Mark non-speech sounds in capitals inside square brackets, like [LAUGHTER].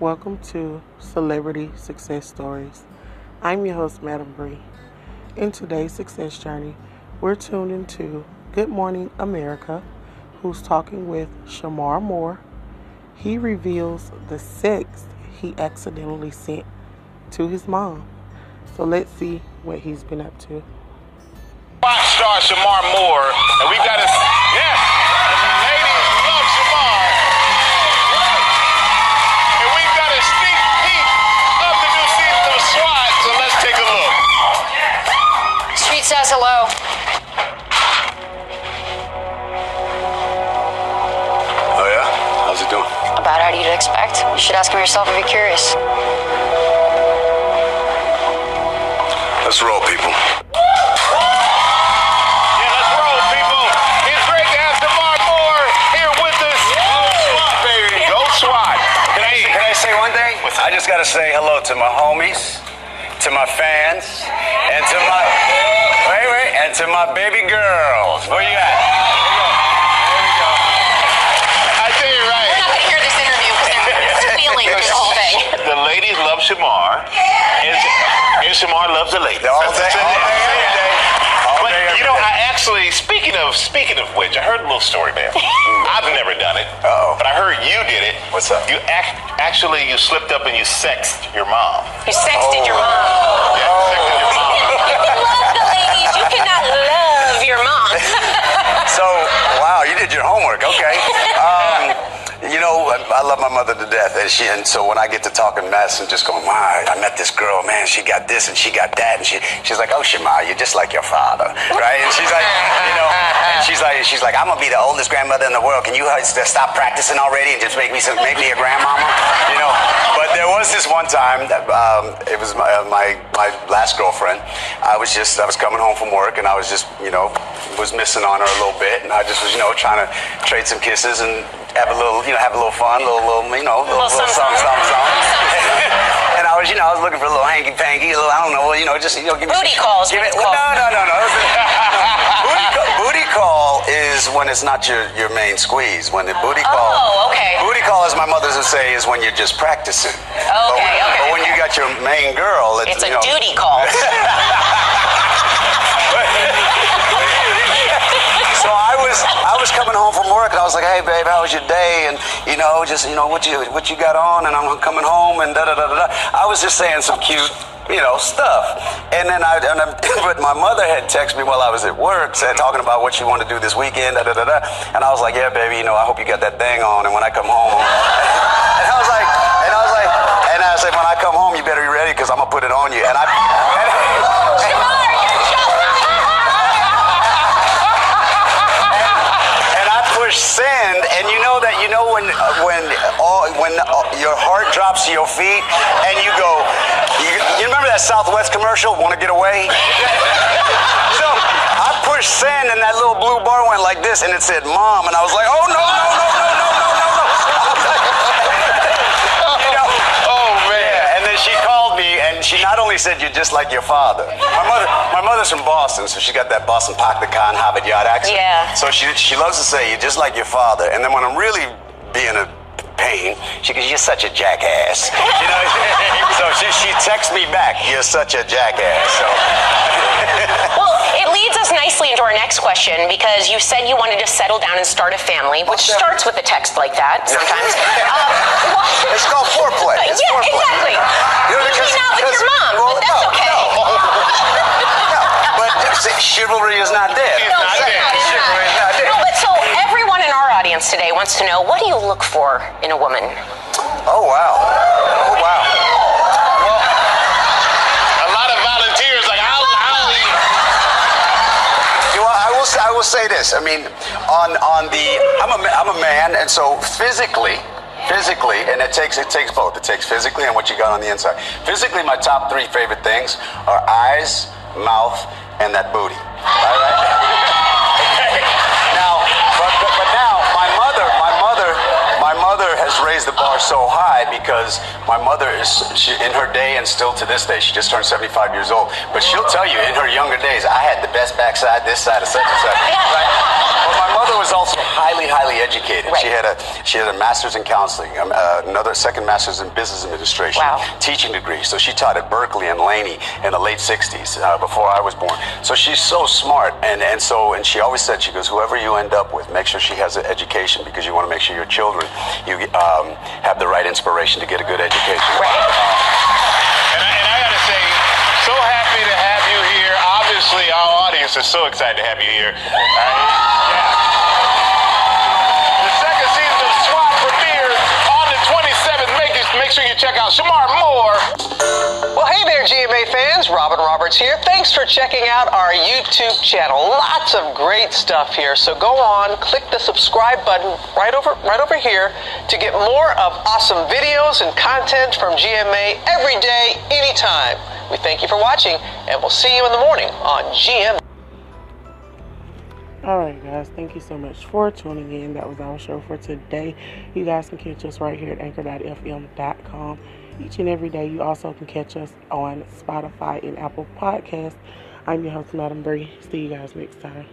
Welcome to Celebrity Success Stories. I'm your host, Madam Bree. In today's success journey, we're tuned into Good Morning America, who's talking with Shemar Moore. He reveals the sex he accidentally sent to his mom. So let's see what he's been up to. Star Shemar Moore, and we got a yes, Street says hello. Oh yeah, how's it doing? About how do you'd expect. You should ask him yourself if you're curious. Let's roll, people. Yeah, let's roll, people. It's great to have Shemar here with us. SWAT. Go SWAT. Can I, can I say one thing? I just got to say hello to my homies, to my fans, and to my wait wait, and to my baby girls. Where you at? I tell you right. We're not gonna hear this interview because they're squealing through the whole. The ladies love Shemar, and, and Shemar loves the ladies. All day, That's- all day, every day. All But day, you know, day. I actually speaking of speaking of which, I heard a little story, man. [LAUGHS] I've never done it, Uh-oh. but I heard you did it. What's up? You act, actually you slipped up and you sexed your mom. You sexted your mom. Yeah, sexted your mom. You can love the ladies. You cannot love your mom. So, wow, you did your homework. Okay. Um, you know, I I love my mother to death, and she, and so when I get to talking mess and just going, wow, I met this girl, man, she got this and she got that, and she, she's like, oh, Shema, you're just like your father, right? And she's like, you know, she's like, she's like, I'm gonna be the oldest grandmother in the world. Can you stop practicing already and just make me make me a grandmama? You know. But there was this one time, that, um, it was my, uh, my my last girlfriend. I was just, I was coming home from work, and I was just, you know, was missing on her a little bit, and I just was, you know, trying to trade some kisses and have a little, you know, have a little fun, little, little, you know, little, Little little something, something. something, [LAUGHS] and I was, you know, I was looking for a little hanky panky, a little, I don't know, you know, just, you know, give me Booty some, calls, Give it's well, no, no, no, no. [LAUGHS] booty, call, booty call is when it's not your, your main squeeze. When the booty oh, call, Oh, okay. Booty call, as my mother would say, is when you're just practicing. but, when, okay. but when you got your main girl, it's, It's a you know, duty call. [LAUGHS] so I was I was coming home from work and I was like, hey babe, how was your day? And you know, just you know what you what you got on? And I'm coming home and da da da da. I was just saying some cute. You know stuff, and then I, and [LAUGHS] but my mother had texted me while I was at work, said talking about what she wanted to do this weekend, da da da da, and I was like, yeah, baby, you know, I hope you got that thing on, and when I come home, [LAUGHS] and I was like, and I was like, and I said, when I come home, you better be ready because I'm gonna put it on you, and I, when when all when your heart drops to your feet and you go, you, you remember that Southwest commercial? Want to get away? so I pushed sand and that little blue bar went like this, and it said "Mom," and I was like, "Oh no no no no no no no? [LAUGHS] Oh man! And then she called me, and she not only said you're just like your father. My mother, my mother's from Boston, so she got that Boston Paktakan Harvard Yard accent. Yeah. So she she loves to say you're just like your father, and then when I'm really being a pain, she goes, "You're such a jackass." You know. so she she texts me back, "You're such a jackass." So. [LAUGHS] Well, it leads us nicely into our next question because you said you wanted to settle down and start a family, which Okay. starts with a text like that sometimes. um, what- It's called foreplay. It's yeah, foreplay. exactly. You know, Maybe because- not with your mom, well, but that's no, okay. [LAUGHS] No, but see, chivalry is not dead. Audience today wants to know what do you look for in a woman? Oh wow. Oh wow. A lot of volunteers, like, I'll, I'll. You know, I will. I will say this. I mean, on on the, I'm a I'm a man, and so physically, physically, and it takes it takes both. It takes physically and what you got on the inside. Physically, my top three favorite things are eyes, mouth, and that booty. All right. Okay. Now, but, but but now, my mother, my mother, my raised the bar so high because my mother is she, in her day and still to this day. She just turned 75 years old, but she'll tell you in her younger days, I had the best backside, this side of such and such. [LAUGHS] Right? But my mother was also highly, highly educated. She had a she had a master's in counseling, um, uh, another second master's in business administration, Wow. teaching degree. So she taught at Berkeley and Laney in the late 60s uh, before I was born. So she's so smart, and and so and she always said she goes, whoever you end up with, make sure she has an education because you want to make sure your children you um, have the right inspiration to get a good education. Right. And I, and I gotta say, so happy to have you here. Obviously, our audience is so excited to have you here. Uh, yeah. The second season of SWAT premieres on the 27th. Make, make sure you check out Shemar Robin Roberts here. Thanks for checking out our YouTube channel. Lots of great stuff here. So go on, click the subscribe button right over right over here to get more of awesome videos and content from GMA every day, anytime. We thank you for watching, and we'll see you in the morning on GMA. All right, guys. Thank you so much for tuning in. That was our show for today. You guys can catch us right here at anchor.fm.com each and every day. You also can catch us on Spotify and Apple Podcasts. I'm your host, Madam Bree. See you guys next time.